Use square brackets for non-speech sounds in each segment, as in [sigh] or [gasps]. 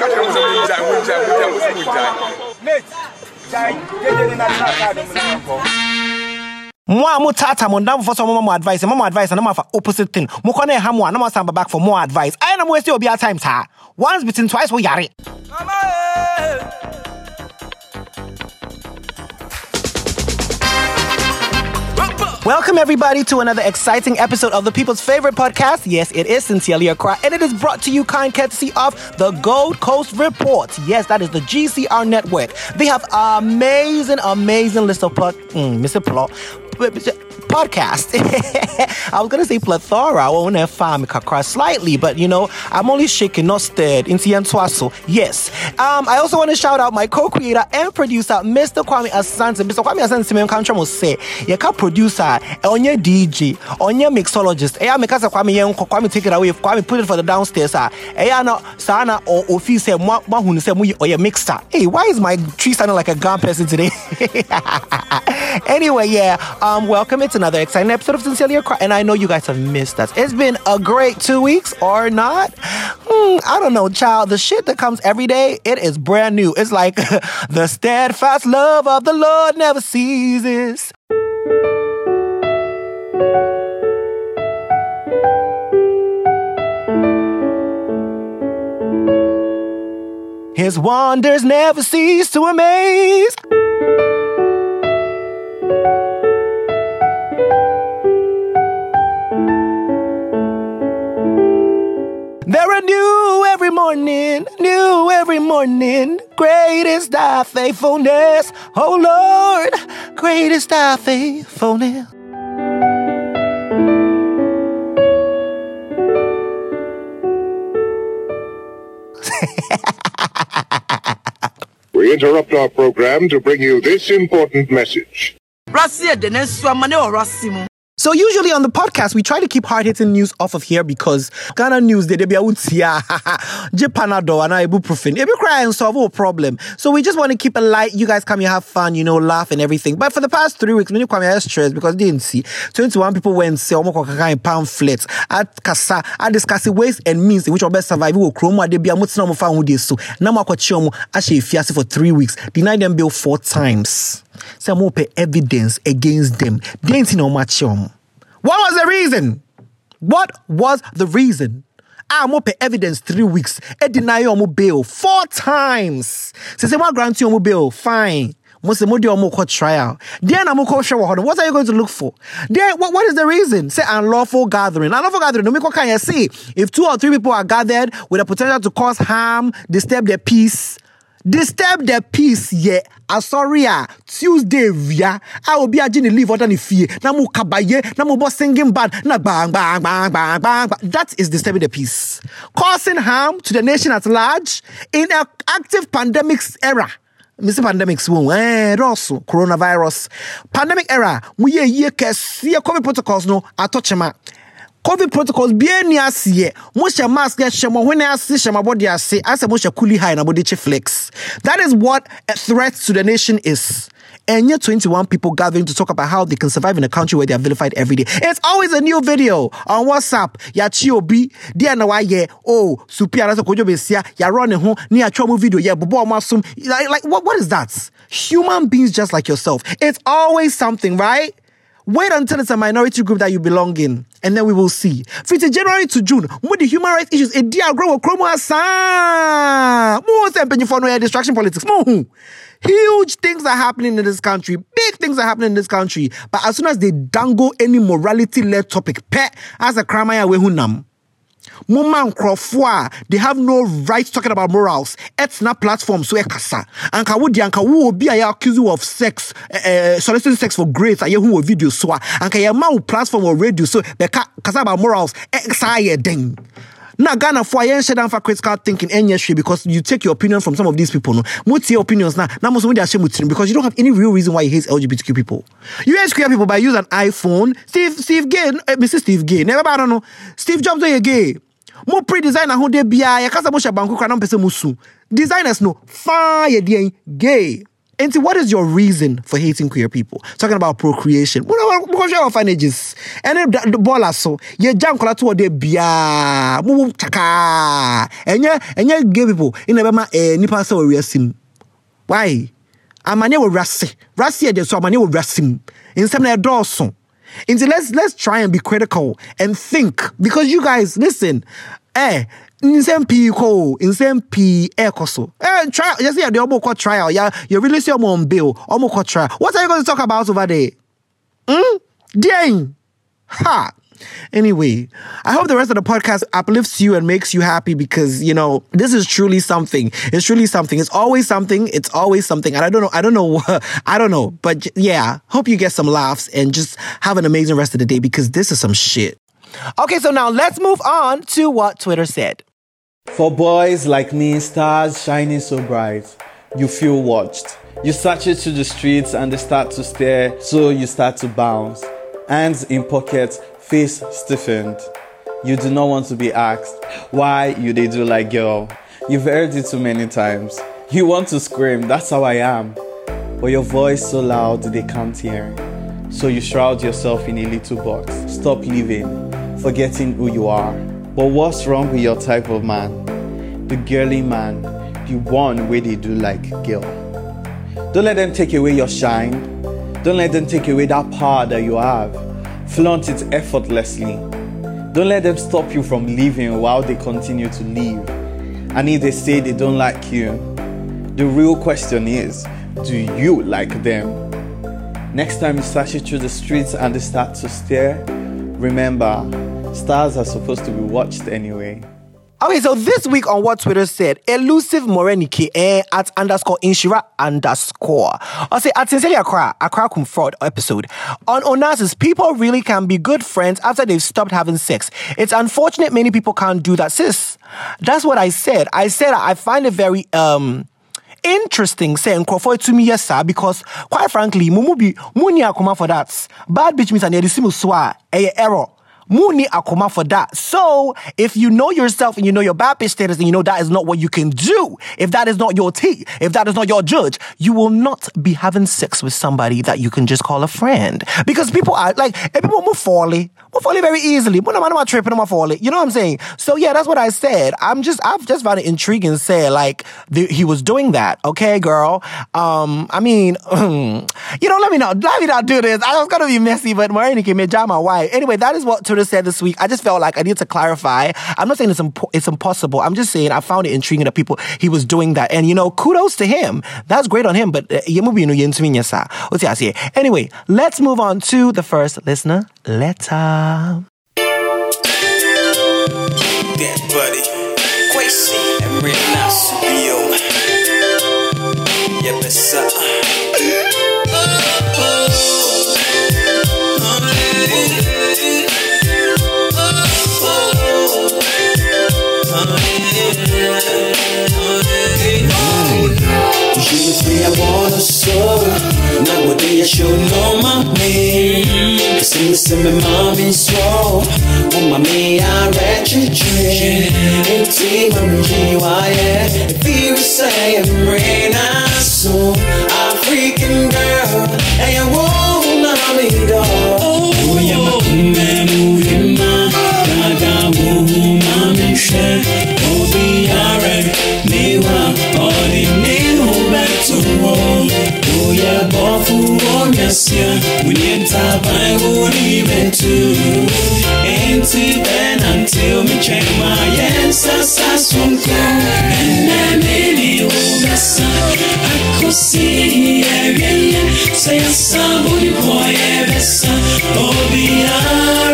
ka kyerɛ mo sɛ mongyae mongyae mongyae mo sɛ mongyae mo a mo tata mo ndamfo so mo mo advice mo mo advice na mo afa opposite thing. Mo kɔ na ɛha mo a na mo asan ba back for more advice. Ayɛ na mo waste obi a time saa once bitten twice wo yare Welcome, everybody, to another exciting episode of the people's favorite podcast. Yes, it is Sincerely Accra, and it is brought to you kind courtesy of the Gold Coast Report. Yes, that is the GCR network. They have amazing, amazing list of pod, mm, Mr. Plot podcast. [laughs] I was gonna say plethora. I have farm kakra slightly, but you know, I'm only shaking, not stirred. Into Twaso. Yes. Um, I also want to shout out my co-creator and producer, Mr. Kwame Asante. Mr. Kwame Asante, me country must say, you can producer, on your DJ, on your mixologist. Eh, make us Kwame yen Kwame take it away. Kwame put it for the downstairs. Ah, eh, no, sana or office say, mo say or your mixer. Hey, why is my tree sounding like a gun person today? [laughs] anyway, yeah. Um, welcome. It's another exciting episode of Sincerely Accra, and I know you guys have missed us. It's been a great two weeks, or not? Hmm, I don't know, child. The shit that comes every day, it is brand new. It's like [laughs] the steadfast love of the Lord never ceases. His wonders never cease to amaze. New every morning, new every morning. Great is thy faithfulness, oh Lord. Great is thy faithfulness. [laughs] We interrupt our program to bring you this important message. So usually on the podcast, we try to keep hard-hitting news off of here because Ghana news they be out here, [laughs] Japanado and ibuprofen. It be cry and solve a problem. So we just want to keep it light. You guys come here, have fun, you know, laugh and everything. But for the past three weeks, many come here stressed because they didn't see 21 people went say omo kaka pamphlets at kasa at discuss ways and means in which we best survive. We will chrome they be a mutina mo fan with so. Na mo akwachi omo ashe fiase for three weeks. Deny them bill four times. Say mo pay evidence against them. They ain't no much um. What was the reason? What was the reason? I'm up evidence three weeks. I deny your bail four times. Say, say, what grant you bail? Fine. Most of them court trial. Then I'm going show What are you going to look for? Then what, what is the reason? Say unlawful gathering. Unlawful gathering. No, can you say? If two or three people are gathered with a potential to cause harm, disturb their peace, disturb the peace yɛ asɔre a tuesday wia a obi agye ne leave ɔda ne fie. Na mo kabaye na mo bɔ singing band. Na bang bang bang bang bang that is disturbing the peace. Causing harm to the nation at large in an active pandemic era. Mr. Pandemics won eh also coronavirus. Pandemic era mo yɛ yie kɛseɛ covid protocols no. Atɔ covid protocols bia ni aseɛ mohyɛ mask hyɛ mo hwene ase hyɛ mo abɔde ase asɛ mohyɛ coolie high na mode kye flex that is what a threat to the nation is and yet 21 people gathering to talk about how they can survive in a country where they are vilified every day. It's always a new video on WhatsApp. Ya chiobi, dia na wa ye, oh, supi anasa kojo besia, ya run ho, ni a chomu video, ya bobo masum. Like, like what, what is that? Human beings just like yourself. It's always something, right? Wait until it's a minority group that you belong in, and then we will see. From January to June, with the human rights issues, a dear grow chromo asa. More than for no distraction politics. Huge things are happening in this country. Big things are happening in this country. But as soon as they dangle any morality-led topic, pet as a crime wehunam. Moma nkurɔfoɔ they have no right talking about morals. Ɛtena platform so ɛkasa anka wo anka obi a accuse you of sex uh, soliciting sex for grades a wɔ video so a. Anka yɛma wo platform or radio so bɛka kasa about morals ɛsaa den. Na Ghana for yen share for critical thinking any hwe because you take your opinion from some of these people no. Mo tie opinions na na mo so dey share mutiri because you don't have any real reason why you hate LGBTQ people. You hate queer people by using an iPhone. Steve Steve Gay uh, Mr Steve Gay never I don't know. Steve Jobs are gay mo pre-design ho de bia ya kasa mo hye banku kra na mpese mo su designers no fa ye de gay And what is your reason for hating queer people? Talking about procreation. Because your orphanages. And the baller so. Jam kola to de bia. Mu chaka. And ye and gay people in the bema eh nipa so we sim. Why? Amane wo rase. Rase de so amane wo rasim. In some na dawson. Into let's let's try and be critical and think. Because you guys listen. Eh, nsɛm pii kɔ o nsɛm pii ɛɛkɔ so eh trial yɛ sɛ yɛde trial yɛ really see ɔmo on bail ɔmo trial what are you going to talk about over there? Hmm? Deɛn ha Anyway, I hope the rest of the podcast uplifts you and makes you happy because you know this is truly something. It's truly something. It's always something. It's always something. And I don't know. I don't know. [laughs] I don't know. But yeah, hope you get some laughs and just have an amazing rest of the day because this is some shit. Okay, so now let's move on to what Twitter said. For boys like me, stars shining so bright, you feel watched. You search it to the streets and they start to stare, so you start to bounce. Hands in pockets, face stiffened. You do not want to be asked why you they do like girl. You've heard it too many times. You want to scream, that's how I am. But your voice so loud they can't hear. So you shroud yourself in a little box. Stop living, forgetting who you are. But what's wrong with your type of man? The girly man, the one where they do like girl. Don't let them take away your shine. Don't let them take away that power that you have. Flaunt it effortlessly. Don't let them stop you from living while they continue to live. And if they say they don't like you, the real question is do you like them? Next time you it through the streets and they start to stare, remember, stars are supposed to be watched anyway. Okay, so this week on what Twitter said, elusive Morenike eh, at underscore Inshira underscore. I say at Sincerely Accra, Accra Kum Fraud episode. On Onassis, people really can be good friends after they've stopped having sex. It's unfortunate many people can't do that, sis. That's what I said. I said I find it very um interesting saying Crawford to me yes sir because quite frankly mumu bi muni akoma for that bad bitch means and yedisimu swa a error Muni akoma for that. So if you know yourself and you know your bad status and you know that is not what you can do, if that is not your tea, if that is not your judge, you will not be having sex with somebody that you can just call a friend. Because people are like, if people move folly, move folly very easily. But I'm not tripping my folly. You know what I'm saying? So yeah, that's what I said. I'm just, I've just found it intriguing to say like the, he was doing that. Okay, girl. Um, I mean, [clears throat] you know, let me not, let me not do this. I was gonna be messy, but Marini came in, my wife. Anyway, that is what Said this week. I just felt like I need to clarify. I'm not saying it's impo- it's impossible. I'm just saying I found it intriguing that people he was doing that, and you know, kudos to him. That's great on him. But uh? Anyway, let's move on to the first listener letter. Dead buddy. Quasi and. Should know my name. Listen, listen, my mommy swore. Oh, mommy, I read your dream. Empty, mommy, GYA. If you say I'm rain, I saw African girl. And you won't know me, dog. Oh, yeah, my woo, mommy, share. Obi, alright. Better world. Oh, yeah, oh. We need to buy wood, even too. Ain't then until me check my I swung And then any obesa, I could see, yeah. Say, I saw, boy, yeah, Obi, alright,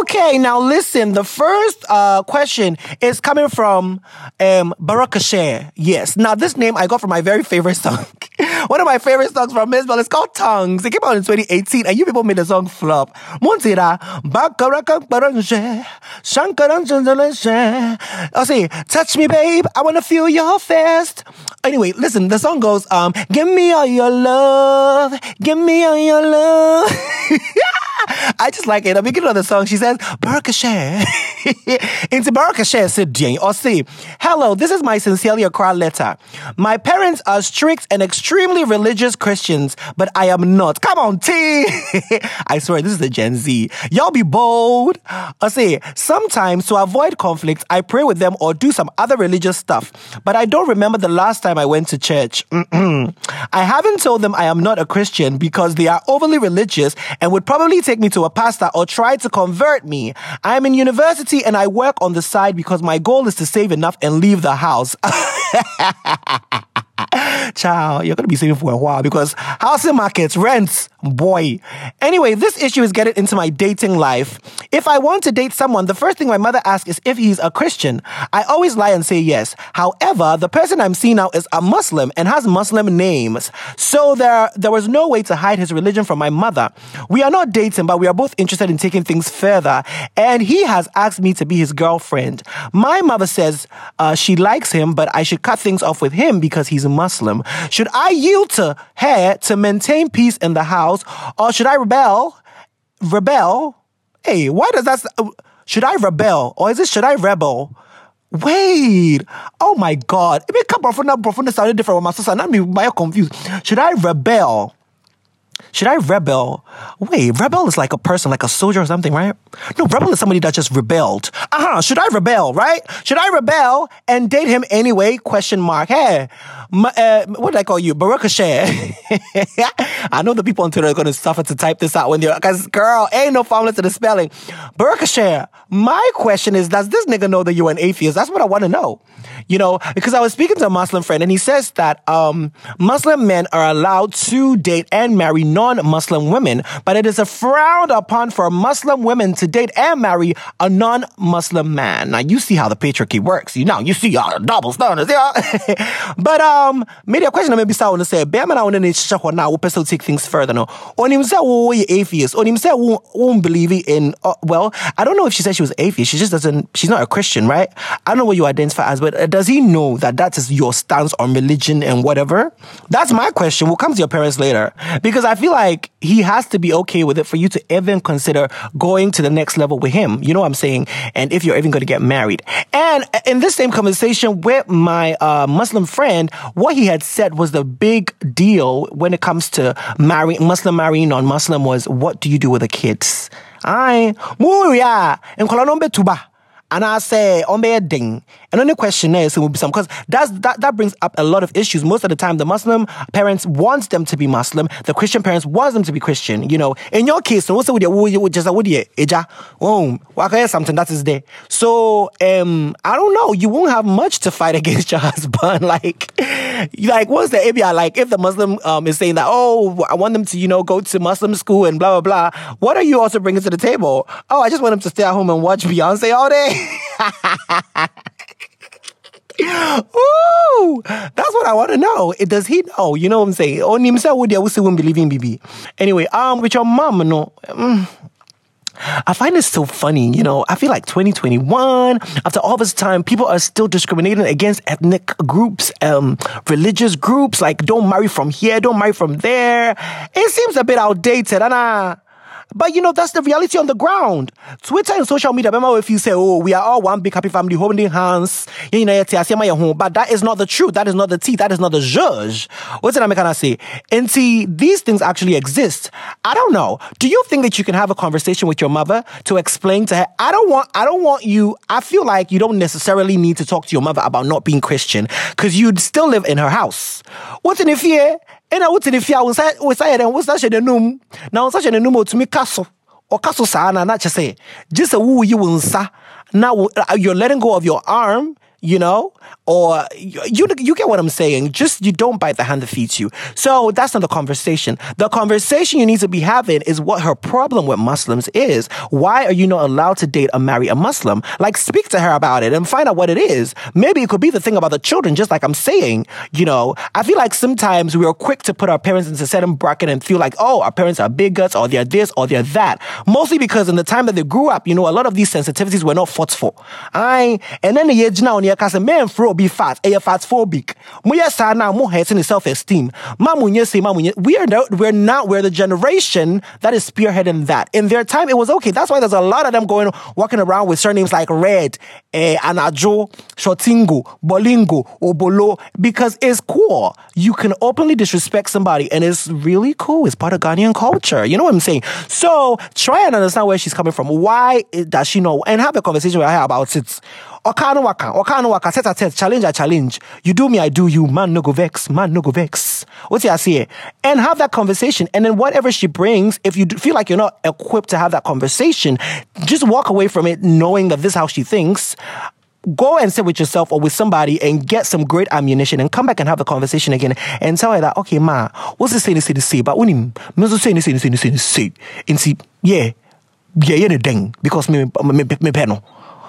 Okay, now listen. The first uh, question is coming from um, Baruch Hashem. Yes. Now, this name I got from my very favorite song. [laughs] One of my favorite songs from Mzbel is called Tongues. It came out in 2018, and you people made the song flop. Montira. I'll say, touch me, babe. I want to feel your fist. Anyway, listen, the song goes, um, give me all your love. Give me all your love. [laughs] I just like it. At the beginning of the song, she says, Berkshire. [laughs] Into Berkshire, said Jane. Or say, Hello, this is my sincerely Accra letter. My parents are strict and extremely religious Christians, but I am not. Come on, T. [laughs] I swear, this is the Gen Z. Y'all be bold. I say, sometimes to avoid conflict, I pray with them or do some other religious stuff, but I don't remember the last time I went to church. I haven't told them I am not a Christian because they are overly religious and would probably take me to a pastor or try to convert me. I am in university and I work on the side because my goal is to save enough and leave the house. [laughs] Child, you're gonna be saving for a while because housing markets, rents, boy. Anyway, this issue is getting into my dating life. If I want to date someone, the first thing my mother asks is if he's a Christian. I always lie and say yes. However, the person I'm seeing now is a Muslim and has Muslim names. So there, there was no way to hide his religion from my mother. We are not dating, but we are both interested in taking things further. And he has asked me to be his girlfriend. My mother says uh, she likes him, but I should cut things off with him because he's a Muslim. Should I yield to her to maintain peace in the house, or uh, should I rebel? Rebel? Hey, why does that? Uh, should I rebel, or is it should I rebel? Wait, oh my God! It may come from now, from sounded different my sister. Now I'm confused. Should I rebel? Should I rebel? Wait, rebel is like a person, like a soldier or something, right? No, rebel is somebody that just rebelled. Uh-huh. Should I rebel, right? Should I rebel and date him anyway? Question mark. Hey, my, uh, what did I call you? Baruch [laughs] I know the people on Twitter are going to suffer to type this out when they're, because girl, ain't no formula to the spelling. Baruch My question is, does this nigga know that you're an atheist? That's what I want to know. You know, because I was speaking to a Muslim friend and he says that, um, Muslim men are allowed to date and marry non-Muslim women, but it is a frown upon for Muslim women to date and marry a non-Muslim man. Now you see how the patriarchy works. You know, you see all the double standards, yeah. [laughs] but um, maybe a question I maybe start to say, "Bema na wona share ho na wo person take things further no." On him say wo atheist. On him say won't believe in uh, well, I don't know if she said she was atheist. She just doesn't she's not a Christian, right? I don't know what you identify as, but uh, does he know that that is your stance on religion and whatever? That's my question. We'll come to your parents later because I feel like he has to be okay with it for you to even consider going to the next level with him. You know what I'm saying? And if you're even going to get married. And in this same conversation with my uh, Muslim friend, what he had said was the big deal when it comes to marrying Muslim marrying non-Muslim was what do you do with the kids? Aye, muya, and tuba and I say their ding. And only question is it will be some because that's that that brings up a lot of issues. Most of the time, the Muslim parents want them to be Muslim, the Christian parents want them to be Christian. You know, in your case, so what's with you just eja oh something that is there. So um I don't know, you won't have much to fight [laughs] against your husband. [laughs] like like what's the ABI like if the Muslim um is saying that, oh, I want them to, you know, go to Muslim school and blah blah blah, what are you also bringing to the table? Oh, I just want them to stay at home and watch [laughs] Beyonce all day. [gasps] Ooh, that's what I want to know. Does he know? You know what I'm saying? On himself, would you won't believe in BB? Anyway, um, with your mom, no. Mm, I find it so funny, you know. I feel like 2021, after all this time, people are still discriminating against ethnic groups, um, religious groups, like don't marry from here, don't marry from there. It seems a bit outdated, and uh, but you know, that's the reality on the ground. Twitter and social media, remember if you say, oh, we are all one big happy family holding hands, you know, but that is not the truth. That is not the tea. That is not the judge. What's it I'm gonna say? And see, these things actually exist. I don't know. Do you think that you can have a conversation with your mother to explain to her, I don't want, I don't want you, I feel like you don't necessarily need to talk to your mother about not being Christian because you'd still live in her house. What's in if you ɛna wotene fie a wo nsa yɛ dɛn wo nsa hyɛ n'anum na wo nsa hyɛ n'anum otumi ka so ɔka so saa na na kyɛ sɛ gye sɛ wowoyi wo nsa na you're letting go of your arm you know, or you, you get what I'm saying. Just you don't bite the hand that feeds you. So that's not the conversation. The conversation you need to be having is what her problem with Muslims is. Why are you not allowed to date or marry a Muslim? Like speak to her about it and find out what it is. Maybe it could be the thing about the children, just like I'm saying. You know, I feel like sometimes we are quick to put our parents into certain bracket and feel like, oh, our parents are bigots or they're this or they're that. Mostly because in the time that they grew up, you know, a lot of these sensitivities were not fought for. I and then the age now cause men fro be fat, eh, fat phobic. Muya sa na mo has in self esteem. Mamunye say mamunye. We are no, we're not we're the generation that is spearheading that. In their time, it was okay. That's why there's a lot of them going walking around with surnames like Red, eh, Anajo, Shotingo, Bolingo, Obolo, because it's cool. You can openly disrespect somebody, and it's really cool. It's part of Ghanaian culture. You know what I'm saying? So try and understand where she's coming from. Why does she know? And have a conversation with her about it. Okano waka, okano waka, set a set, challenge a challenge. You do me, I do you. Man no go vex, man no go vex. What's I say? And have that conversation. And then whatever she brings, if you feel like you're not equipped to have that conversation, just walk away from it knowing that this is how she thinks go and sit with yourself or with somebody and get some great ammunition and come back and have the conversation again and tell her that, okay, ma, what's this saying, this saying, this saying, but when him, me also saying, this saying, this saying, this saying, and see, yeah, yeah, yeah, the ding, because me, me, me, me panel.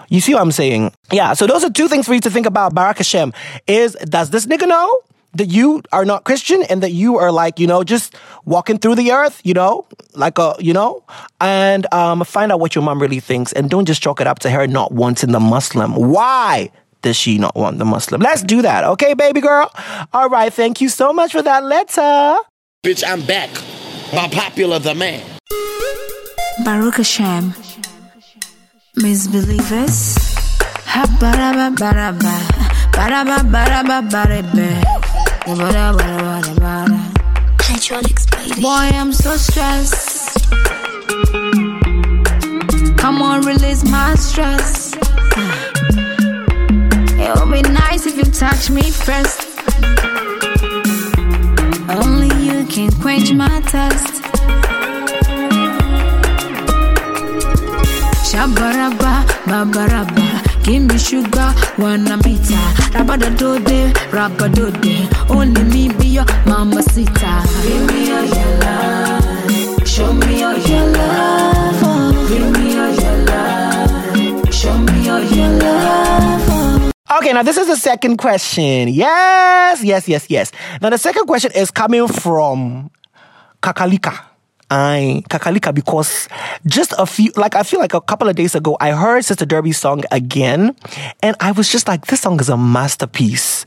You see what I'm saying? Yeah, so those are two things for you to think about Baruch Hashem. Is, does this nigga know? that you are not Christian and that you are like, you know, just walking through the earth, you know, like a, you know, and um, find out what your mom really thinks and don't just chalk it up to her not wanting the Muslim. Why? Does she not want the Muslim? Let's do that, okay, baby girl? All right, thank you so much for that letter. Bitch, I'm back. By popular the man. Baruch Hashem. Misbelievers. Ha-ba-da-ba-ba-da-ba. Ba-da-ba-ba-da-ba-ba-da-ba. Ba-da-ba-da-ba-da-ba-da. Boy, I'm so stressed. Come on, release my stress. It would be nice if you touch me first. Only you can quench my thirst. Shabaraba, babaraba. Give me sugar, wanna. Only me be your love. oh. Give me your love. Show me your love. Okay, now this is the second question. Yes, yes, yes, yes. Now the second question is coming from Kakalika. I Kakalika because just a few like I feel like a couple of days ago I heard Sister Deborah's song again and I was just like this song is a masterpiece.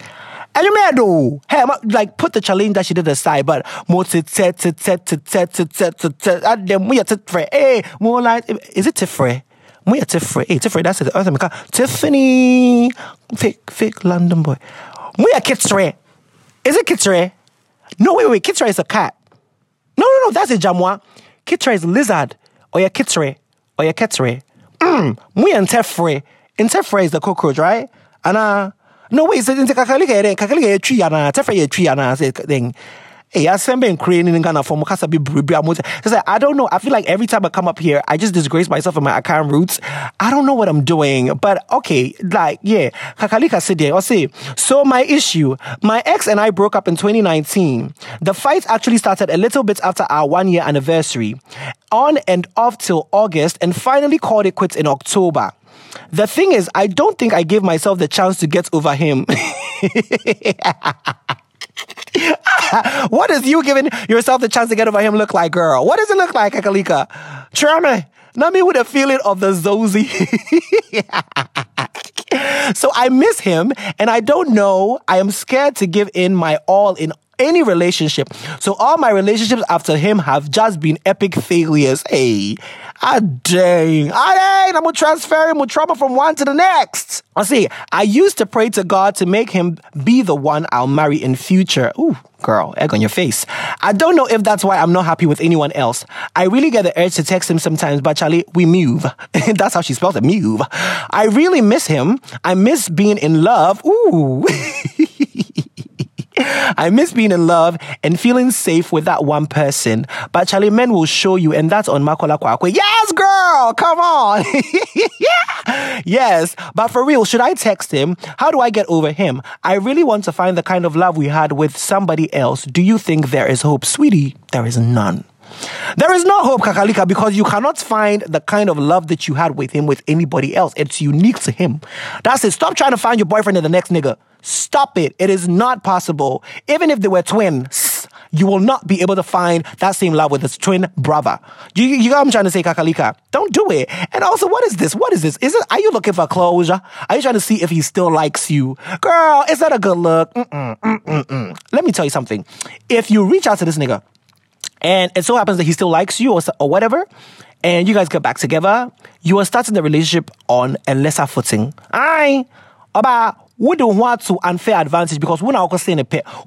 And you may do hey like put the challenge that she did aside, but more to tet to tet to tet and then we tifre. More like is it tifre? We are Tiffany. Hey, Tiffany, that's other America. Tiffany, fake, fake London boy. We are Kitsre. Is it Kitsre? No, wait, wait. Kitsre is a cat. No, no, no. That's a Jamwa. Kitsre is lizard. Or your Kitsre. Or your Kitsre. Mm. We are Tefre. In Tefre is the cockroach, right? And uh, no, wait. It's in Kakalika. Kakalika is tree. And Tefre is tree. And uh, thing. Hey, I send in Ghana for Mukasa be. It's like I don't know. I feel like every time I come up here, I just disgrace myself and my Akan roots. I don't know what I'm doing, but okay, like yeah, Kakalika said there. Say so. My issue, my ex and I broke up in 2019. The fight actually started a little bit after our one year anniversary, on and off till August, and finally called it quits in October. The thing is, I don't think I gave myself the chance to get over him. [laughs] what does you giving yourself the chance to get over him look like, girl? What does it look like, Kakalika? Try Not me with a feeling of the Zozy. [laughs] so I miss him and I don't know. I am scared to give in my all in any relationship. So all my relationships after him have just been epic failures. Hey, ah dang, ah dang, I'm gonna transfer him with trauma from one to the next. I see. I used to pray to God to make him be the one I'll marry in future. Ooh, girl, egg on your face. I don't know if that's why I'm not happy with anyone else. I really get the urge to text him sometimes, but Charlie, we move. [laughs] that's how she spells it, move. I really miss him. I miss being in love. Ooh. [laughs] [laughs] I miss being in love and feeling safe with that one person. But Charlie, men will show you, and that's on Makola Kwakwe. Yes, girl, come on. [laughs] yes, but for real, should I text him? How do I get over him? I really want to find the kind of love we had with somebody else. Do you think there is hope? Sweetie, there is none. There is no hope, Kakalika, because you cannot find the kind of love that you had with him with anybody else. It's unique to him. That's it. Stop trying to find your boyfriend in the next nigga. Stop it. It is not possible. Even if they were twins, you will not be able to find that same love with his twin brother. You, you what I'm trying to say, Kakalika? Don't do it. And also, what is this? What is this? Is it, are you looking for closure? Are you trying to see if he still likes you? Girl, is that a good look? Mm-mm, mm. Let me tell you something. If you reach out to this nigga, and it so happens that he still likes you or, or whatever, and you guys get back together, you are starting the relationship on a lesser footing. Aye. About wouldn't want to unfair advantage because when I say in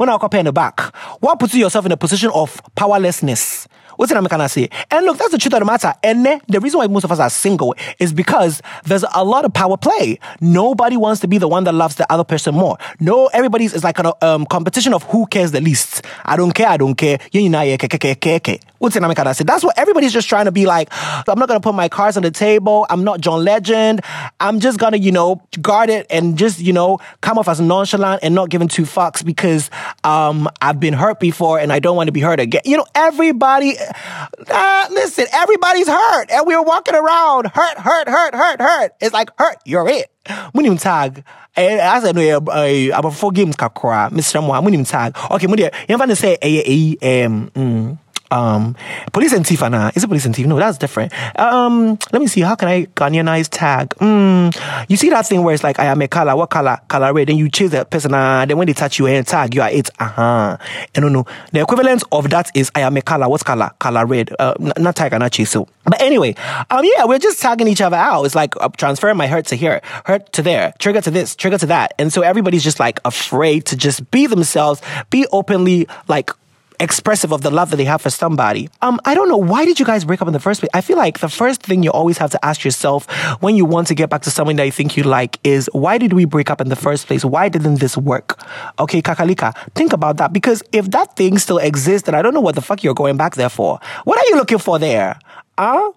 I pay in the back, what puts yourself in a position of powerlessness? What's it I'm gonna say? And look, that's the truth of the matter. And the reason why most of us are single is because there's a lot of power play. Nobody wants to be the one that loves the other person more. No, everybody's is like a um, competition of who cares the least. I don't care. I don't care. You know. What's I'm gonna say? That's what everybody's just trying to be like. I'm not gonna put my cards on the table. I'm not John Legend. I'm just gonna, you know, guard it and just, you know, come off as nonchalant and not giving two fucks because um I've been hurt before and I don't want to be hurt again. You know, everybody. Uh, listen, everybody's hurt, and we were walking around hurt, hurt, hurt, hurt, hurt. It's like hurt. You're it. Munim tag. Eh, I said no. About four games kakra. Mr. Mo. Munim tag. Okay, munim. You ever say um. mm, um, police and thief, nah. Is it police and thief? No, that's different. Um, let me see. How can I Ghanaianize tag? Mm, you see that thing where it's like, I am a color. What color? Color red. Then you chase that person. Uh, then when they touch you and tag, you are it. Uh huh. I don't know. The equivalent of that is I am a color. What's color? Color red. Uh, not tag, not chase. So, but anyway, um, yeah, we're just tagging each other out. It's like uh, transferring my hurt to here, hurt to there, trigger to this, trigger to that, and so everybody's just like afraid to just be themselves, be openly like expressive of the love that they have for somebody. Um, I don't know. Why did you guys break up in the first place? I feel like the first thing you always have to ask yourself when you want to get back to someone that you think you like is why did we break up in the first place? Why didn't this work? Okay, Kakalika, think about that because if that thing still exists, then I don't know what the fuck you're going back there for. What are you looking for there? Huh?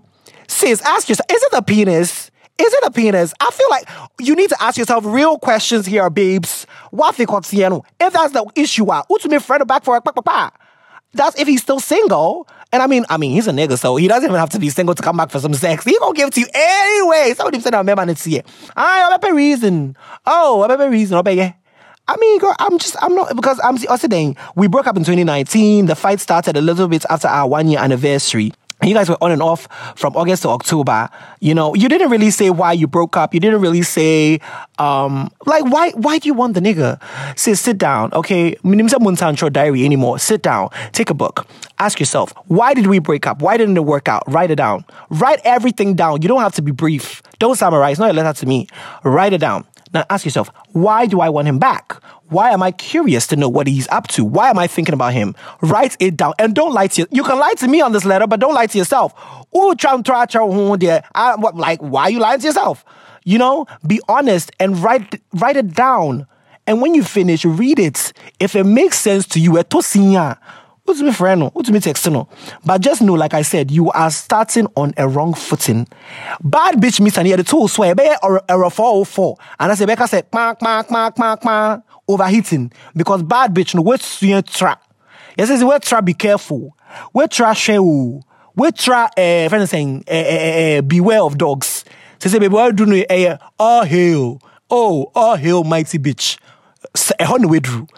Sis, ask yourself, is it a penis? Is it a penis? I feel like you need to ask yourself real questions here, babes. What? If that's the issue, ah, to me friend back for a pa, pa, pa. That's if he's still single. And I mean, I mean, he's a nigga, so he doesn't even have to be single to come back for some sex. He gonna give it to you anyway. Somebody said, "I remember and see it." I a reason. Oh, I a reason. Oh, yeah. I mean, girl, I'm just, I'm not, because I'm also saying we broke up in 2019. The fight started a little bit after our one year anniversary. You guys were on and off from August to October. You know, you didn't really say why you broke up. You didn't really say, um, like, why, why do you want the nigga? Say, sit down, okay? Muntancho diary anymore. Sit down, take a book. Ask yourself, why did we break up? Why didn't it work out? Write it down. Write everything down. You don't have to be brief. Don't summarize. Not a letter to me. Write it down. Now ask yourself, why do I want him back? Why am I curious to know what he's up to? Why am I thinking about him? Write it down and don't lie to you. You can lie to me on this letter, but don't lie to yourself. Ooh, try, try, try, hmm, what- Like, why are you lying to yourself? You know, be honest and write write it down. And when you finish, read it. If it makes sense to you, my friend? Text? No, but just know, like I said, you are starting on a wrong footing. Bad bitch meets and the tool swear be or error four oh four. And I say Becca said, mark, mark, mark, mark, mark, overheating because bad bitch no wait to trap. Yes, says we try be careful. We try share. We try uh friend saying uh, uh, uh, beware of dogs. Say say baby, what do you uh, all hail. Oh, all hail mighty bitch. Eh, Weduru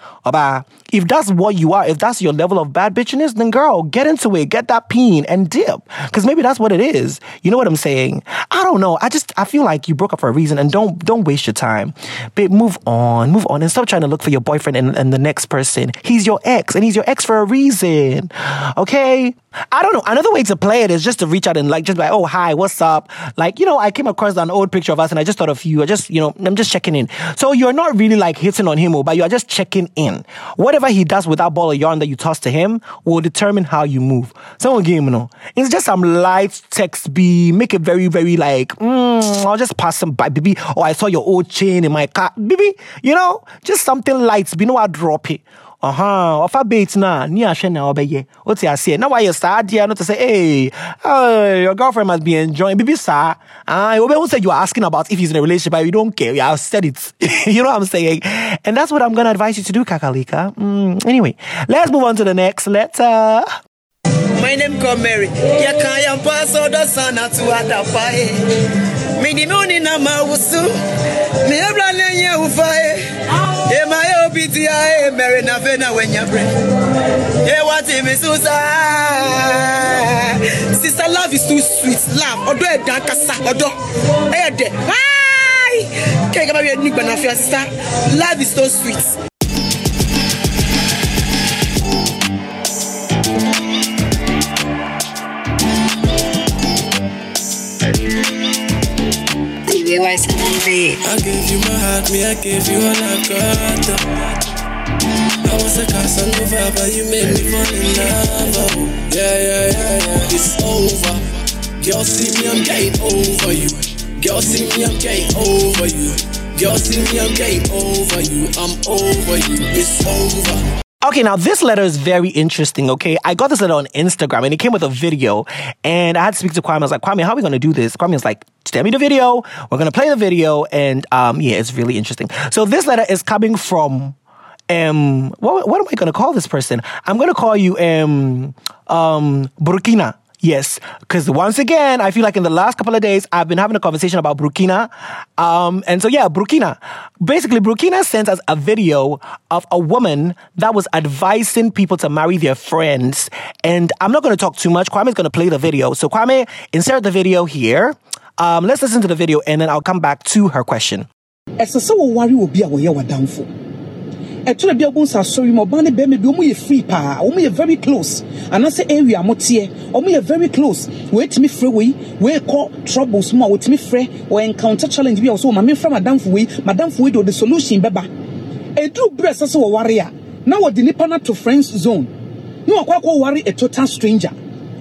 if that's what you are if that's your level of bad bitchiness then girl get into it. Get that peen and dip. Because maybe that's what it is. You know what i'm saying? I don't know. I just i feel like you broke up for a reason and don't don't waste your time. Babe move on. Move on and stop trying to look for your boyfriend and, and the next person. He's your ex and he's your ex for a reason. Okay i don't know. Another way to play it is just to reach out and like just be like oh hi what's up? Like you know i came across an old picture of us and i just thought of you. I just you know i'm just checking in. So you're not really like hitting on him oh, but you are just checking in. Whatever he does with that ball of yarn that you toss to him will determine how you move. Someone game you know it's just some light text be make it very very like mm, i'll just pass some by baby. Oh i saw your old chain in my car. Baby you know just something light. Be no i drop it uh-huh. Ofa bait na ni ahwe na obeye. What you say? Now why you start there not to say, hey, uh, your girlfriend must be enjoying. Bibi. Ah, uh, who said you are asking about if he's in a relationship, but you don't care. I've said it. [laughs] you know what I'm saying? And that's what I'm gonna advise you to do, Kakalika. Mm, anyway, let's move on to the next letter. My name called Mary. Na ufae. Ema yo biti ya e mere na fe na wenya bre. Ye wati mi. Sister, love is too sweet. Love. Odo e dan kasa. Odo. E de. Hi. Kaya kama bi ni gba na fe sister. Love is so sweet. West I gave you my heart, me, I gave you all I got. I was a Casanova, but you made me fall in love. Oh, yeah, yeah, yeah, yeah. It's over. Girl, see me, I'm getting over you. Girl, see me, I'm getting over you. Girl, see me, I'm getting over you. I'm over you. It's over. Okay, now this letter is very interesting, okay? I got this letter on Instagram and it came with a video and I had to speak to Kwame. I was like, Kwame, how are we gonna do this? Kwame was like, send me the video. We're gonna play the video and um, yeah, it's really interesting. So this letter is coming from um what, what am I gonna call this person? I'm gonna call you um um Burkina. Yes, because once again, I feel like in the last couple of days, I've been having a conversation about Burkina. Um, and so, yeah, Burkina. Basically, Burkina sent us a video of a woman that was advising people to marry their friends. And I'm not going to talk too much. Kwame's going to play the video. So, Kwame, insert the video here. Um, let's listen to the video and then I'll come back to her question. Ɛtwerɛ bi a wobɛhu sɛ asɔre mu ɔbaa ne bɛrima bi ɔmo yɛ free paa ɔmo yɛ very close. Anaasɛ area a moteɛ ɔmo yɛ very close. Wɔatumi frɛ wei wɔekɔ troubles mu a wɔtumi frɛ wɔ encounter challenge bi a wɔsɛ ɔma memfrɛ madamfo wei madamfo wei de ɔde solution bɛba ɛduru berɛ ɛsɛ sɛ wɔware a na wɔde nipa no ato friends zone. Na wakɔ akɔ ware a total stranger.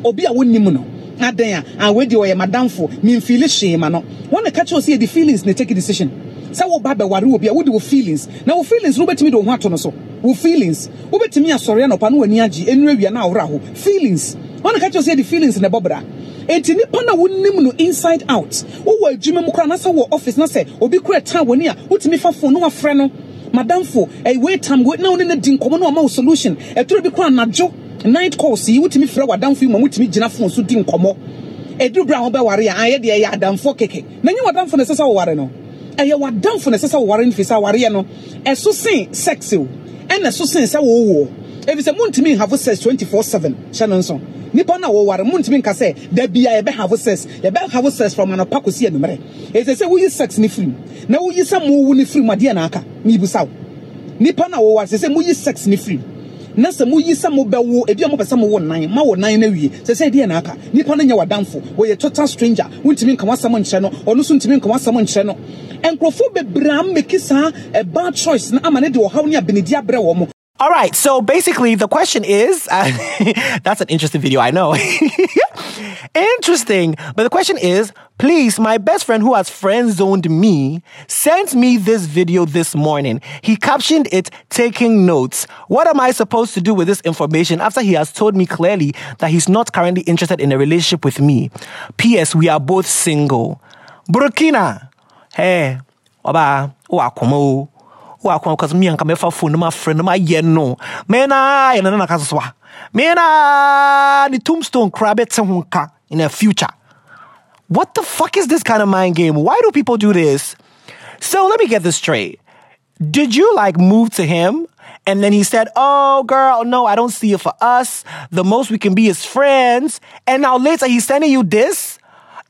Obi a wonnim no adan a a wei deɛ ɔyɛ madamfo memfeele hwee ma no wɔn na ka kyerɛ sɛ yɛde feelings na take decision sɛ woba bɛware wɔ bi a wode wo feelings. Na wo feelings no wobɛtumi de wo ho ato no so. Wo feelings. Wobɛtumi asɔre anɔpa na w'ani agye ɛnu awia na aworɔ ho feelings. Ɔne ka kyerɛ sɛ yɛde feelings na ɛbɔ bra enti nipa na wonim no inside out wowɔ adwuma mu koraa na sɛ wɔ office na sɛ obi kora ɛtaa w'ani a wotumi fa phone na wafrɛ no. Madamfo ɛyɛ wei tam na wo ne no di nkɔmmɔ na wama wo solution. Ɛtoro bi koraa anadwo night calls yi wotumi frɛ w'adamfo yi ma wotumi gyina phone so di nkɔmmɔ. Ɛduru berɛ a wobɛware a ayɛ deɛ ɛyɛ adamfoɔ keke na nyɛ w'adamfo na ɛsɛ sɛ woware no ɛyɛ w'adamfo na ɛsɛ sɛ woware no firi sɛ awareɛ no ɛso sen sex o. Ɛna ɛso sen sɛ wɔwɔ ebi sɛ muntumi nhavo sex twenty four seven hyɛ no nso. Nipa na wɔware muntumi nka sɛ dabi a yɛbɛ havo sex yɛbɛ havo sex from anɔpa kɔsi anumere ɛsɛ sɛ woyi sex ne firim na woyi sɛ mo wu ne firim adeɛ na aka miibusaw nipa na wɔware sɛ sɛ moyi sex ne firim na sɛ moyi sɛ mobɛwo ebi a mopɛ sɛ mowo nan ma wo nan no awie sɛ sɛ ɛdeɛ na aka nipa no nyɛ w'adamfo. Wɔyɛ total stranger. Wontumi nka w'asɛm nkyerɛ no. Ɔno nso ntumi nka w'asɛm nkyerɛ no. Nkurɔfoɔ bebree ameki saa ɛbaa choice na ama ne de ɔhaw ne abenedi abrɛ wɔ All right, so basically the question is uh, [laughs] that's an interesting video, I know. [laughs] interesting, but the question is please, my best friend who has friend zoned me sent me this video this morning. He captioned it taking notes. What am I supposed to do with this information after he has told me clearly that he's not currently interested in a relationship with me? P.S. We are both single. Burkina, hey, oba, o wakɔ because me anka mɛfa phone no ma frɛ no ma yɛ no mena yɛ no nana ka so a mena ne tombstone koraa bɛte ho in the future what the fuck is this kind of mind game why do people do this so let me get this straight did you like move to him and then he said, Oh, girl, no, I don't see it for us. The most we can be is friends. And now later he's sending you this.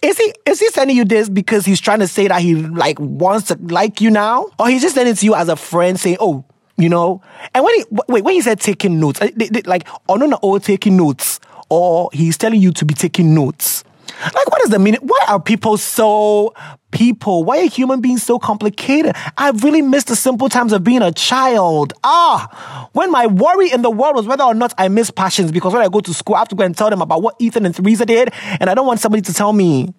Is he is he sending you this because he's trying to say that he like wants to like you now, or he's just sending it to you as a friend saying, "Oh, you know"? And when he wait, when he said taking notes, uh, they- they- like no no oh taking notes, or he's telling you to be taking notes. Like what is the meaning? Why are people so people? Why are human beings so complicated? I really miss the simple times of being a child. Ah, when my worry in the world was whether or not I miss passions because when I go to school, I have to go and tell them about what Ethan and Theresa did, and I don't want somebody to tell me.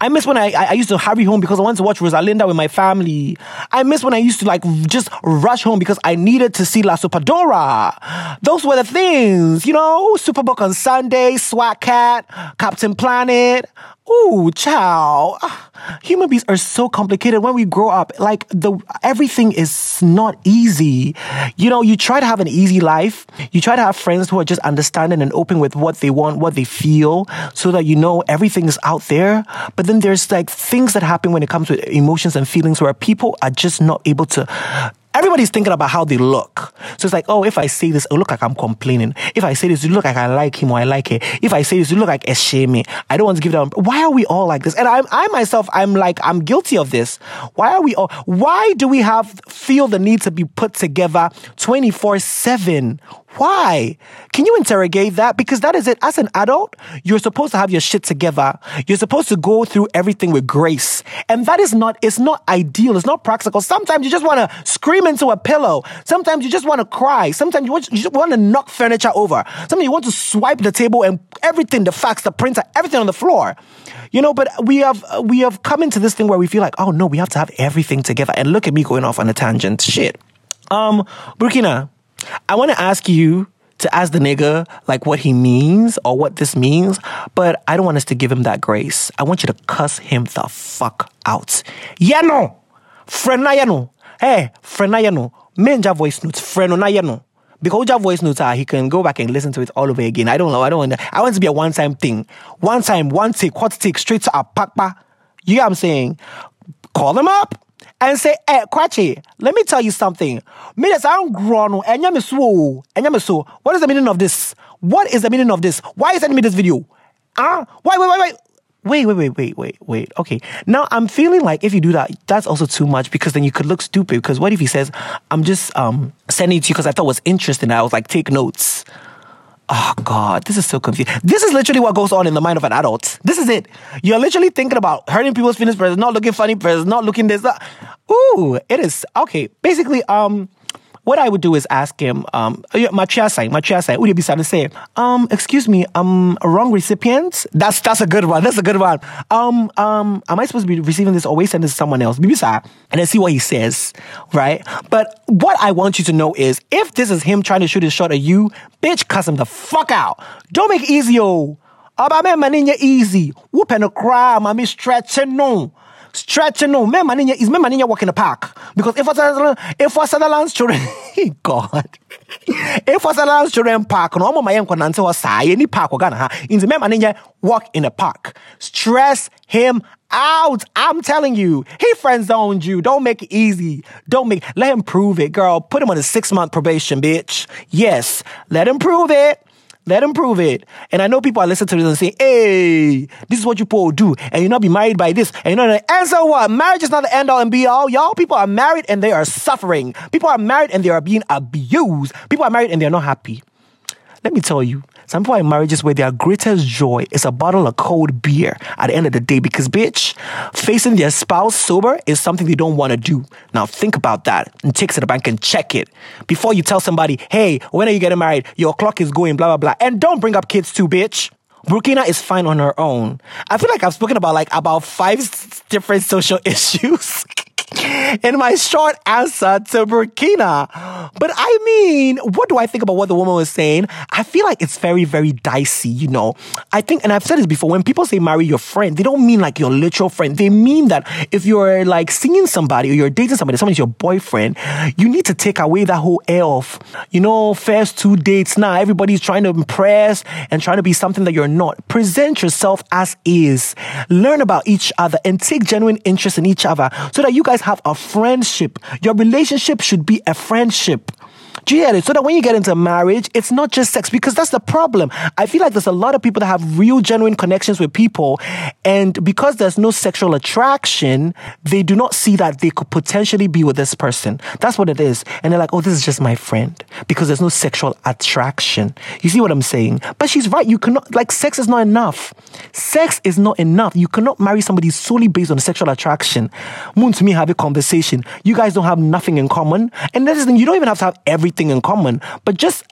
I miss when I, I used to hurry home because I wanted to watch Rosalinda with my family. I miss when I used to like just rush home because I needed to see La Usurpadora. Those were the things, you know, Superbook on Sunday, SWAT Cat, Captain Planet. Ooh, chow. Ah, Human beings are so complicated when we grow up. Like the everything is not easy. You know, you try to have an easy life. You try to have friends who are just understanding and open with what they want, what they feel, so that you know everything is out there. But then there's like things that happen when it comes to emotions and feelings where people are just not able to. Everybody's thinking about how they look. So it's like, oh, if I say this, it look like I'm complaining. If I say this, it look like I like him or I like it. If I say this, it look like a shame. I don't want to give them. Why are we all like this? And I, I myself, I'm like, I'm guilty of this. Why are we all? Why do we have feel the need to be put together 24 seven? Why? Can you interrogate that? Because that is it. As an adult, you're supposed to have your shit together. You're supposed to go through everything with grace. And that is not, it's not ideal. It's not practical. Sometimes you just want to scream into a pillow. Sometimes you just want to cry. Sometimes you, want, you just want to knock furniture over. Sometimes you want to swipe the table and everything, the fax, the printer, everything on the floor. You know, but we have, we have come into this thing where we feel like, oh no, we have to have everything together. And look at me going off on a tangent. Shit. Um, Burkina, I want to ask you to ask the nigga like what he means or what this means, but I don't want us to give him that grace. I want you to cuss him the fuck out. Yano! Frena yano. Hey, frena yano. Menja voice notes. Na yano. Because your voice notes are, he can go back and listen to it all over again. I don't know. I don't want. I want it to be a one-time thing. One time, one take, hot take, straight to a pakpa. You know what I'm saying? Call them up and say, eh, Kwachi, let me tell you something. Me that's I'm grown, and you so. What is the meaning of this? What is the meaning of this? Why is sending me this video? Ah, wait, wait, wait, wait. Wait, wait, wait, wait, wait, wait. Okay. Now I'm feeling like if you do that, that's also too much because then you could look stupid. Because what if he says, I'm just um sending it to you because I thought it was interesting. I was like, take notes. Oh God, this is so confusing. This is literally what goes on in the mind of an adult. This is it. You're literally thinking about hurting people's feelings, but it's not looking funny, but it's not looking this. That. Ooh, it is okay. Basically, um, what I would do is ask him, um, Machiasai, Machiasai, would you be sad to say, um, excuse me, um, wrong recipient? That's that's a good one. That's a good one. Um, um, am I supposed to be receiving this or send this to someone else? Bibisa, and then see what he says, right? But what I want you to know is, if this is him trying to shoot his shot at you, bitch, cuss him the fuck out. Don't make it easy, oh. Aba me maninya easy. Whoop and a cry, mommy stretching no stretching no me maninya is me maninya walk in the park because if was if was Sutherland's children God if was Sutherland's children park no mama yen kwanante wa sa any park wa Ghana ha in me maninya walk in the park stress him out. I'm telling you, he friend zoned you. Don't make it easy. Don't make, let him prove it, girl. Put him on a six month probation, bitch. Yes, let him prove it. Let him prove it. And I know people are listening to this and say, hey, this is what you people do. And you're not be married by this. And you know, and so what? Marriage is not the end all and be all. Y'all people are married and they are suffering. People are married and they are being abused. People are married and they're not happy. Let me tell you, some people in marriages where their greatest joy is a bottle of cold beer at the end of the day because, bitch, facing their spouse sober is something they don't want to do. Now, think about that and take it to the bank and check it before you tell somebody, hey, when are you getting married? Your clock is going, blah, blah, blah. And don't bring up kids too, bitch. Burkina is fine on her own. I feel like I've spoken about like about five different social [laughs] issues. In my short answer to Burkina. But I mean, what do I think about what the woman was saying? I feel like it's very, very dicey, you know. I think, and I've said this before, when people say marry your friend, they don't mean like your literal friend. They mean that if you're like seeing somebody or you're dating somebody, somebody's your boyfriend, you need to take away that whole air of, you know, first two dates now, everybody's trying to impress and trying to be something that you're not. Present yourself as is. Learn about each other and take genuine interest in each other so that you guys have a friendship. Your relationship should be a friendship. Do you get it? So that when you get into marriage, it's not just sex because that's the problem. I feel like there's a lot of people that have real, genuine connections with people. And because there's no sexual attraction, they do not see that they could potentially be with this person. That's what it is. And they're like, oh, this is just my friend because there's no sexual attraction. You see what I'm saying? But she's right. You cannot, like, sex is not enough. Sex is not enough. You cannot marry somebody solely based on sexual attraction. Moon to me have a conversation. You guys don't have nothing in common. And that's the thing, you don't even have to have everything in common, but just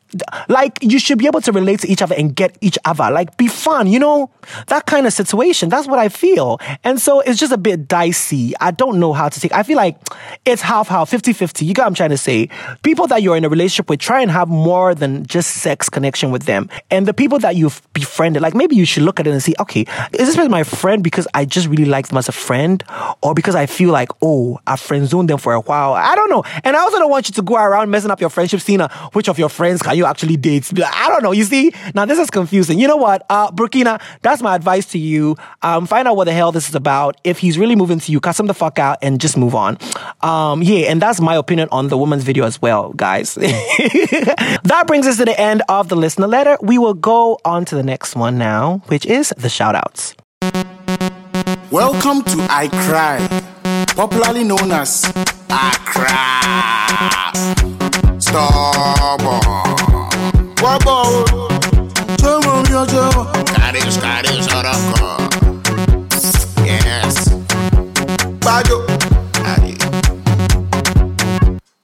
like you should be able to relate to each other and get each other. Like be fun, you know? That kind of situation. That's what I feel. And so it's just a bit dicey. I don't know how to take. I feel like it's half half, 50-50. You got what I'm trying to say? People that you're in a relationship with, try and have more than just sex connection with them. And the people that you've befriended, like maybe you should look at it and see, okay, is this my friend because I just really like them as a friend? Or because I feel like, oh, I friend zoned them for a while. I don't know. And I also don't want you to go around messing up your friendship scene. Which of your friends can you you actually date? I don't know. You see, now this is confusing. You know what, uh, Burkina, that's my advice to you. Um, find out what the hell this is about. If he's really moving to you, cuss him the fuck out and just move on. Um, yeah, and that's my opinion on the woman's video as well, guys. [laughs] that brings us to the end of the listener letter. We will go on to the next one now, which is the shout outs. Welcome to I Cry, popularly known as Accra. Stubborn. Wabo. Jomo Yojo. Karius, Karius, Oroko. Yes. Bajo.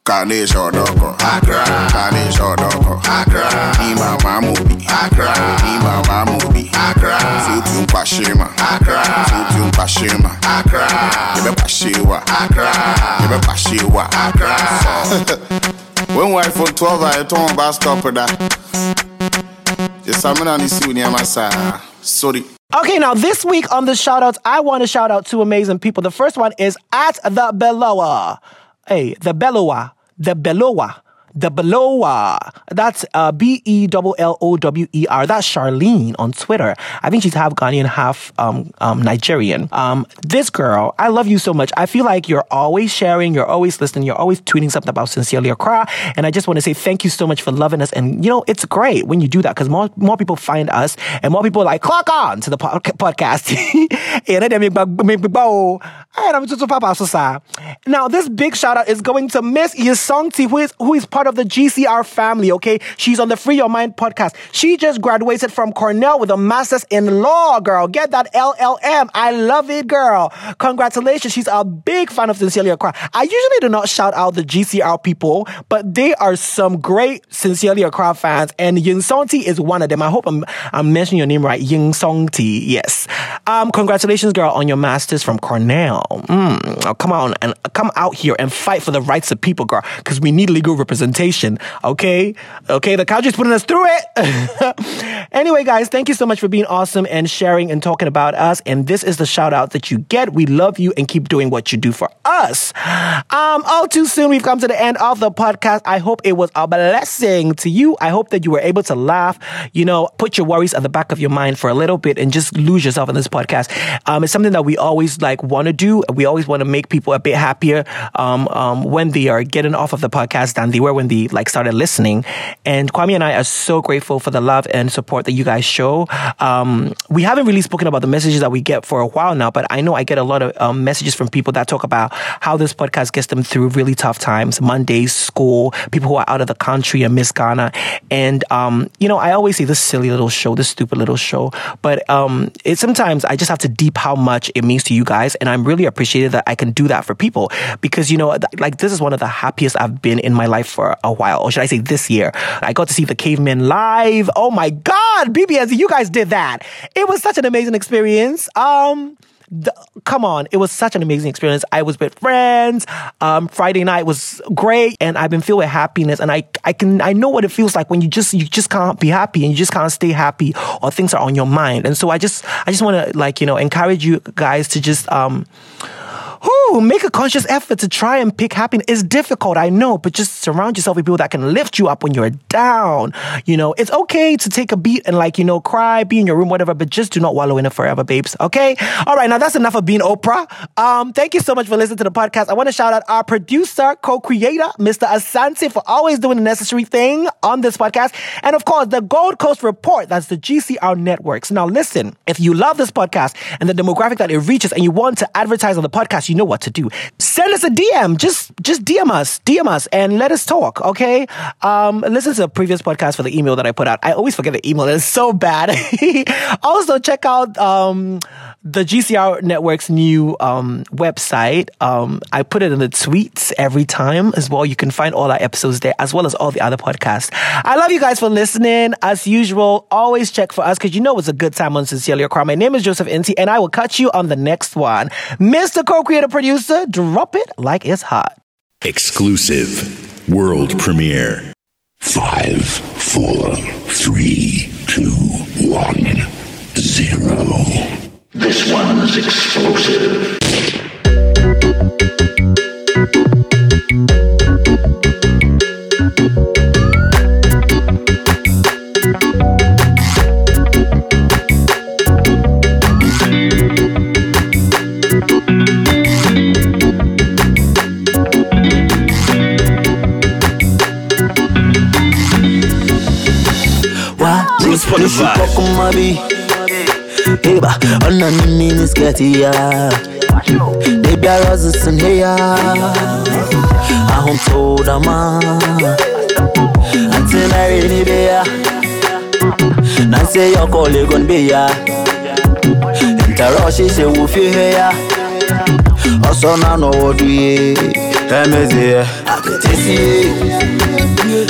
Kanish Odoko. Accra. Kanish Odoko. Accra. Ima Mamubi. Accra. Ima Mamubi. Accra. Futu Pashima. Accra. Futu Pashima. Accra. Ibe Pashiwa. Accra. Ibe [laughs] Pashiwa. Accra. When wife on 12 I told bus stop that. Just I'm not see my side. Sorry. Okay, now this week on the shout outs, I want to shout out two amazing people. The first one is at the Beloa. Hey, the Beloa. The Beloa. The Beloa. That's uh, B E L L O W E R. That's Charlene on Twitter. I think she's half Ghanaian, half um, um, Nigerian. Um, this girl, I love you so much. I feel like you're always sharing, you're always listening, you're always tweeting something about Sincerely Accra. And I just want to say thank you so much for loving us. And, you know, it's great when you do that because more, more people find us and more people like clock on to the po- podcast. [laughs] And I'm just papa. Now, this big shout out is going to Miss Yesongti, who is, who is part of the GCR family, okay? She's on the Free Your Mind podcast. She just graduated from Cornell with a master's in law, girl. Get that LLM. I love it, girl. Congratulations. She's a big fan of Sincerely Accra. I usually do not shout out the GCR people, but they are some great Sincerely Accra fans, and Yin Songti is one of them. I hope I'm, I'm mentioning your name right. Yin Songti, yes. Um, congratulations, girl, on your master's from Cornell. Mm, come on and come out here and fight for the rights of people, girl, because we need legal representation. Okay, okay. The couch is putting us through it. [laughs] anyway, guys, thank you so much for being awesome and sharing and talking about us. And this is the shout out that you get. We love you and keep doing what you do for us. Um, all too soon, we've come to the end of the podcast. I hope it was a blessing to you. I hope that you were able to laugh. You know, put your worries at the back of your mind for a little bit and just lose yourself in this podcast. Um, it's something that we always like want to do. We always want to make people a bit happier um, um, when they are getting off of the podcast than they were when they like started listening. And Kwame and I are so grateful for the love and support that you guys show. Um, we haven't really spoken about the messages that we get for a while now, but I know I get a lot of um, messages from people that talk about how this podcast gets them through really tough times, Mondays, school, people who are out of the country and miss Ghana. And, um, you know, I always say this silly little show, this stupid little show, but um, it sometimes I just have to deep how much it means to you guys. And I'm really appreciated that I can do that for people because, you know, th- like this is one of the happiest I've been in my life for a while, or should I say this year. I got to see the cavemen live. Oh my God, BBS, you guys did that. It was such an amazing experience. Um, the, come on, it was such an amazing experience. I was with friends. Um, Friday night was great, and I've been filled with happiness. And I, I can, I know what it feels like when you just, you just can't be happy, and you just can't stay happy, or things are on your mind. And so I just, I just want to like, you know, encourage you guys to just, um, Whew, make a conscious effort to try and pick happiness. It's difficult, I know, but just surround yourself with people that can lift you up when you're down. You know, it's okay to take a beat and like, you know, cry, be in your room, whatever, but just do not wallow in it forever, babes. Okay? All right, now that's enough of being Oprah. Um, thank you so much for listening to the podcast. I want to shout out our producer, co-creator, Mr. Asante, for always doing the necessary thing on this podcast. And of course, the Gold Coast Report, that's the GCR networks. Now listen, if you love this podcast and the demographic that it reaches and you want to advertise on the podcast, you know what to do. Send us a DM. Just just DM us, DM us, and let us talk. Okay. Um, listen to the previous podcast for the email that I put out. I always forget the email. It's so bad. [laughs] also, check out um the GCR network's new um website. Um, I put it in the tweets every time as well. You can find all our episodes there as well as all the other podcasts. I love you guys for listening. As usual, always check for us because you know it's a good time on Sincerely Accra. My name is Joseph Inti, and I will catch you on the next one. Mr. Co-creator producer, drop it like it's hot. Exclusive world premiere. Five, four, three, two, one, zero. This one's explosive. Spotify. Nesse. Kokumabi. Eba, ona nini nisketi ya. Baby, I was in here. I home told a man. Until I really be ya. Now say your colleague gon' be ya. Interrupt, she say, woof you here. Also, now know what we Emezi, I could see.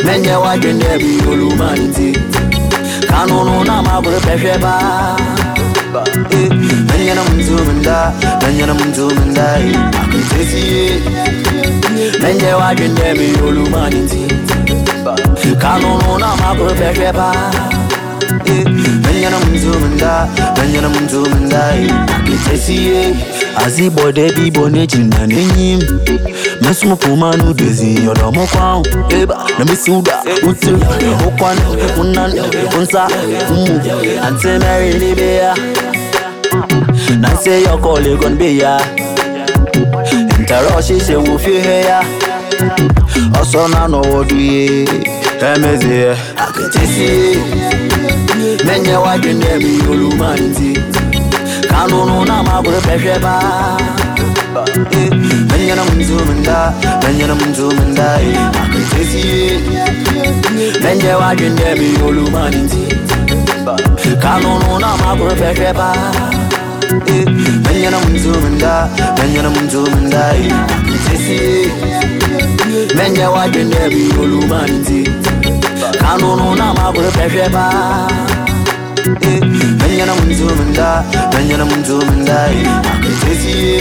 Menye wajende bi olumanti Kanunu na mabure pesheba Menye na mzumenda Menye na mzumenda Akutesi Menye wajende bi olumanti Kanunu na mabure pesheba Menye na mzumenda Menye na mzumenda Akutesi Azibode bi bone jina nenyim Mesmo pumanu dezi yodo mo kwao Eba na misuda utu Ukwan unan unsa umu. Ante meri Na say your colleague gon be ya. Interrupt she say fi he ya? Oso na no wo duye Emezi aketesi Menye wadwene mi olumanti Kanunu na mabure pehweba Menye na mzumenda Menye na mzumenda Akutesi Menye wadwene mi olumanti Kanunu na mabure pehweba Menye na mzumenda Menye na mzumenda eh, Akutesi Menye wadwene mi olumanti Kanunu eh, na mabure pehweba Menye na mzumenda Menye na mzumenda eh, Akutesi